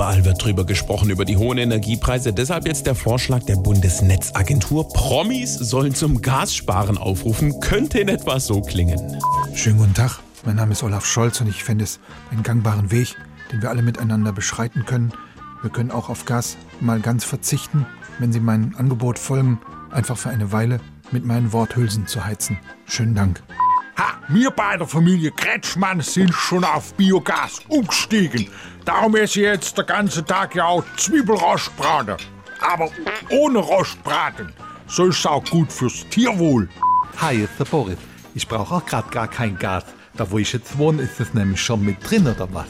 Überall wird drüber gesprochen, über die hohen Energiepreise. Deshalb jetzt der Vorschlag der Bundesnetzagentur. Promis sollen zum Gassparen aufrufen. Könnte in etwa so klingen. Schönen guten Tag. Mein Name ist Olaf Scholz und ich fände es einen gangbaren Weg, den wir alle miteinander beschreiten können. Wir können auch auf Gas mal ganz verzichten, wenn Sie meinem Angebot folgen, einfach für eine Weile mit meinen Worthülsen zu heizen. Schönen Dank. Ha, wir bei der Familie Kretschmann sind schon auf Biogas umgestiegen. Darum esse ich jetzt den ganzen Tag ja auch Zwiebelrostbraten. Aber ohne Rostbraten. So ist es auch gut fürs Tierwohl. Hi, ist der Boris. Ich brauche auch gerade gar kein Gas. Da wo ich jetzt wohne, ist es nämlich schon mit drin oder was?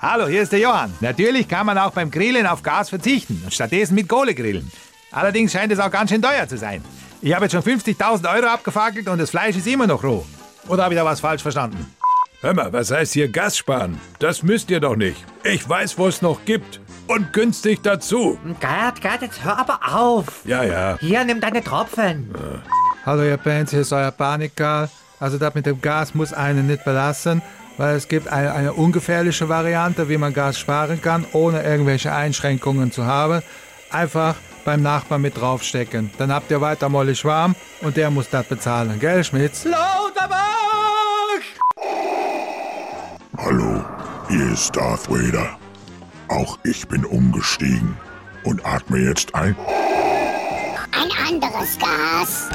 Hallo, hier ist der Johann. Natürlich kann man auch beim Grillen auf Gas verzichten und stattdessen mit Kohle grillen. Allerdings scheint es auch ganz schön teuer zu sein. Ich habe jetzt schon 50.000 Euro abgefackelt und das Fleisch ist immer noch roh. Oder habe ich da was falsch verstanden? Hör mal, was heißt hier Gas sparen? Das müsst ihr doch nicht. Ich weiß, wo es noch gibt. Und günstig dazu. Gerd, Gerd, jetzt hör aber auf. Ja, ja. Hier, nimm deine Tropfen. Hallo ihr Bands, hier ist euer Panikal. Also das mit dem Gas muss einen nicht belassen, weil es gibt eine, eine ungefährliche Variante, wie man Gas sparen kann, ohne irgendwelche Einschränkungen zu haben. Einfach beim Nachbarn mit draufstecken. Dann habt ihr weiter mollig warm und der muss das bezahlen. Gell, Schmitz? Lauterbach! Hallo, hier ist Darth Vader. Auch ich bin umgestiegen und atme jetzt ein Ein anderes Gas.